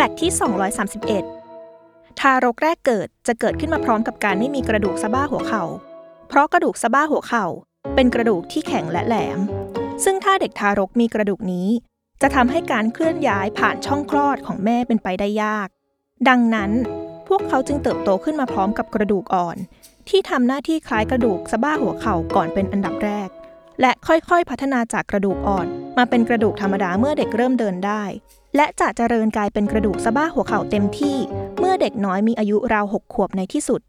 ฟกต์ที่ 231 ทารกแรกเกิดจะเกิดขึ้นมาพร้อมกับการไม่มีกระดูกสะบ้าหัวเข่า เพราะกระดูกสะบ้าหัวเข่า เป็นกระดูกที่แข็งและแหลม ซึ่งถ้าเด็กทารกมีกระดูกนี้ จะทำให้การเคลื่อนย้ายผ่านช่องคลอดของแม่เป็นไปได้ยาก ดังนั้น พวกเขาจึงเติบโตขึ้นมาพร้อมกับกระดูกอ่อน ที่ทำหน้าที่คล้ายกระดูกสะบ้าหัวเข่าก่อนเป็นอันดับแรก และค่อยๆพัฒนาจากกระดูกอ่อน มาเป็นกระดูกธรรมดาเมื่อเด็กเริ่มเดินได้ และจะเจริญกลายเป็นกระดูกสะบ้าหัวเข่าเต็มที่ เมื่อเด็กน้อยมีอายุราวหกขวบในที่สุด